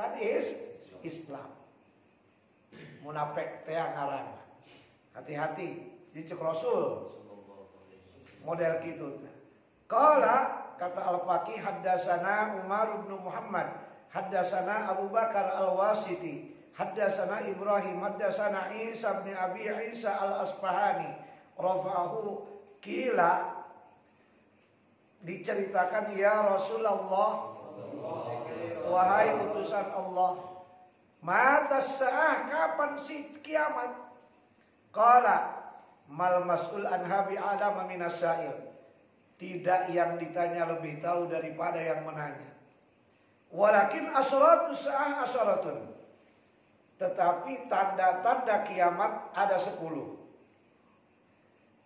ukuran is Islam. Munafik teh ngaran. Hati-hati dicek Rasul. Model gitu. Kala kata Al-Faqih haddasana Umar bin Muhammad, haddasana Abu Bakar Al-Wasiti, haddasana Ibrahim, haddasana Isa bin Abi Isa Al-Asfahani, rafa'ahu kila diceritakan ya Rasulullah wahai utusan Allah mata sa'ah kapan sih kiamat? Kala mal mas'ul anha bi'alama minas sa'il tidak yang ditanya lebih tahu daripada yang menanya. Walakin asratu sa'ah asratun. Tetapi tanda-tanda kiamat ada sepuluh.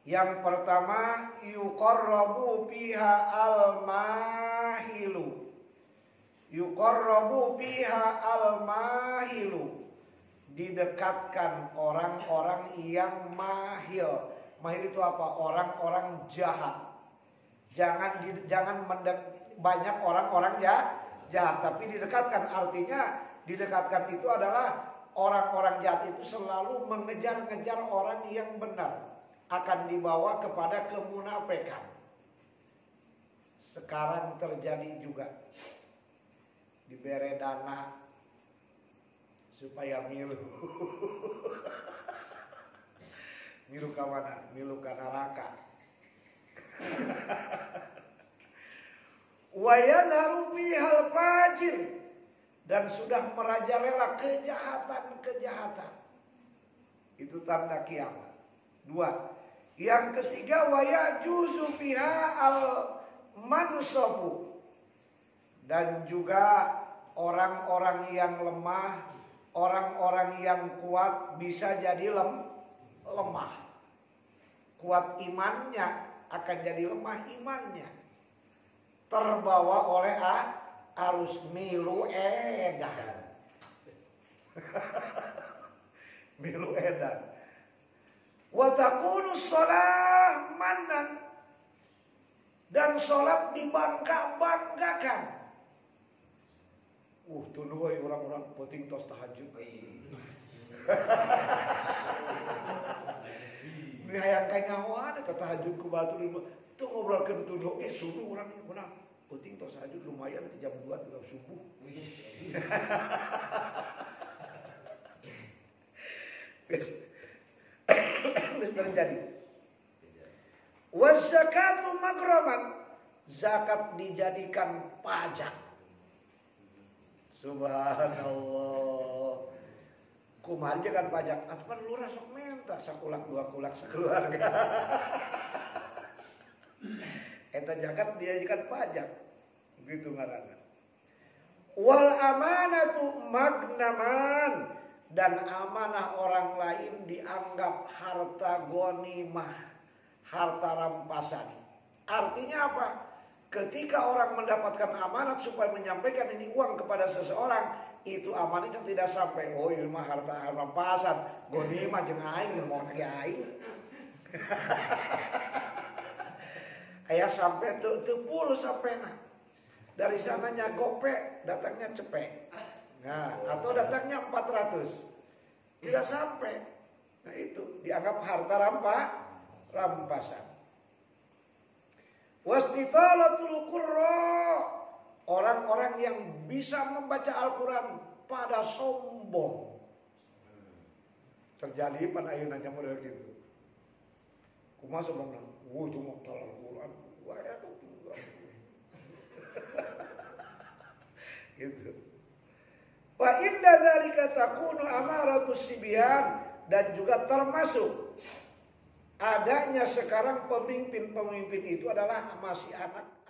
Yang pertama yuqarrabu fiha al-mahilu. Yuqarrabu fiha al-mahilu. Didekatkan orang-orang yang mahil. Mahil itu apa? Orang-orang jahat. Jangan jangan mendek, banyak orang-orang ya jahat, tapi didekatkan artinya didekatkan itu adalah orang-orang jahat itu selalu mengejar-ngejar orang yang benar akan dibawa kepada kemunafikan. Sekarang terjadi juga diberi dana supaya milu. milu ke mana? Milu ke neraka. Wa yadharu bihal fajir dan sudah merajalela kejahatan-kejahatan. Itu tanda kiamat. Dua. Yang ketiga waya juzu fiha al mansobu dan juga orang-orang yang lemah, orang-orang yang kuat bisa jadi lem, lemah. Kuat imannya akan jadi lemah imannya. Terbawa oleh ah, arus milu edan. milu edan. Watakunu sholat manan dan sholat dibangga-banggakan. Tuh orang-orang penting tos tahajud. Ini hayang kayak nyawa ada tahajud ku batu Tuh ngobrolkan tuh eh subuh orang ini benar. Penting tos tahajud lumayan jam 2 udah subuh. Terus terjadi. Wazakatu magroman. Zakat dijadikan pajak. Subhanallah. Kumaha aja kan pajak. Atau lurah sok minta sakulak dua kulak sekeluarga. Eta zakat dijadikan pajak. Begitu ngaranna. Wal amanatu magnaman dan amanah orang lain dianggap harta gonimah, harta rampasan. Artinya apa? Ketika orang mendapatkan amanat supaya menyampaikan ini uang kepada seseorang, itu amanatnya tidak sampai. Oh, ini mah harta rampasan, gonimah jeung aing mau aing. Ayah sampai tuh puluh sampai nah. Dari sananya gope, datangnya cepet. Nah, atau datangnya 400. Tidak sampai. Nah, itu dianggap harta rampa rampasan. Wastitalatul qurra. Orang-orang yang bisa membaca Al-Qur'an pada sombong. Terjadi pada ayunannya model gitu. Kuma sombong nang, "Wah, itu mau Al-Qur'an." Wah, ya gitu. Wa inda dzalika takunu amaratus sibyan dan juga termasuk adanya sekarang pemimpin-pemimpin itu adalah masih anak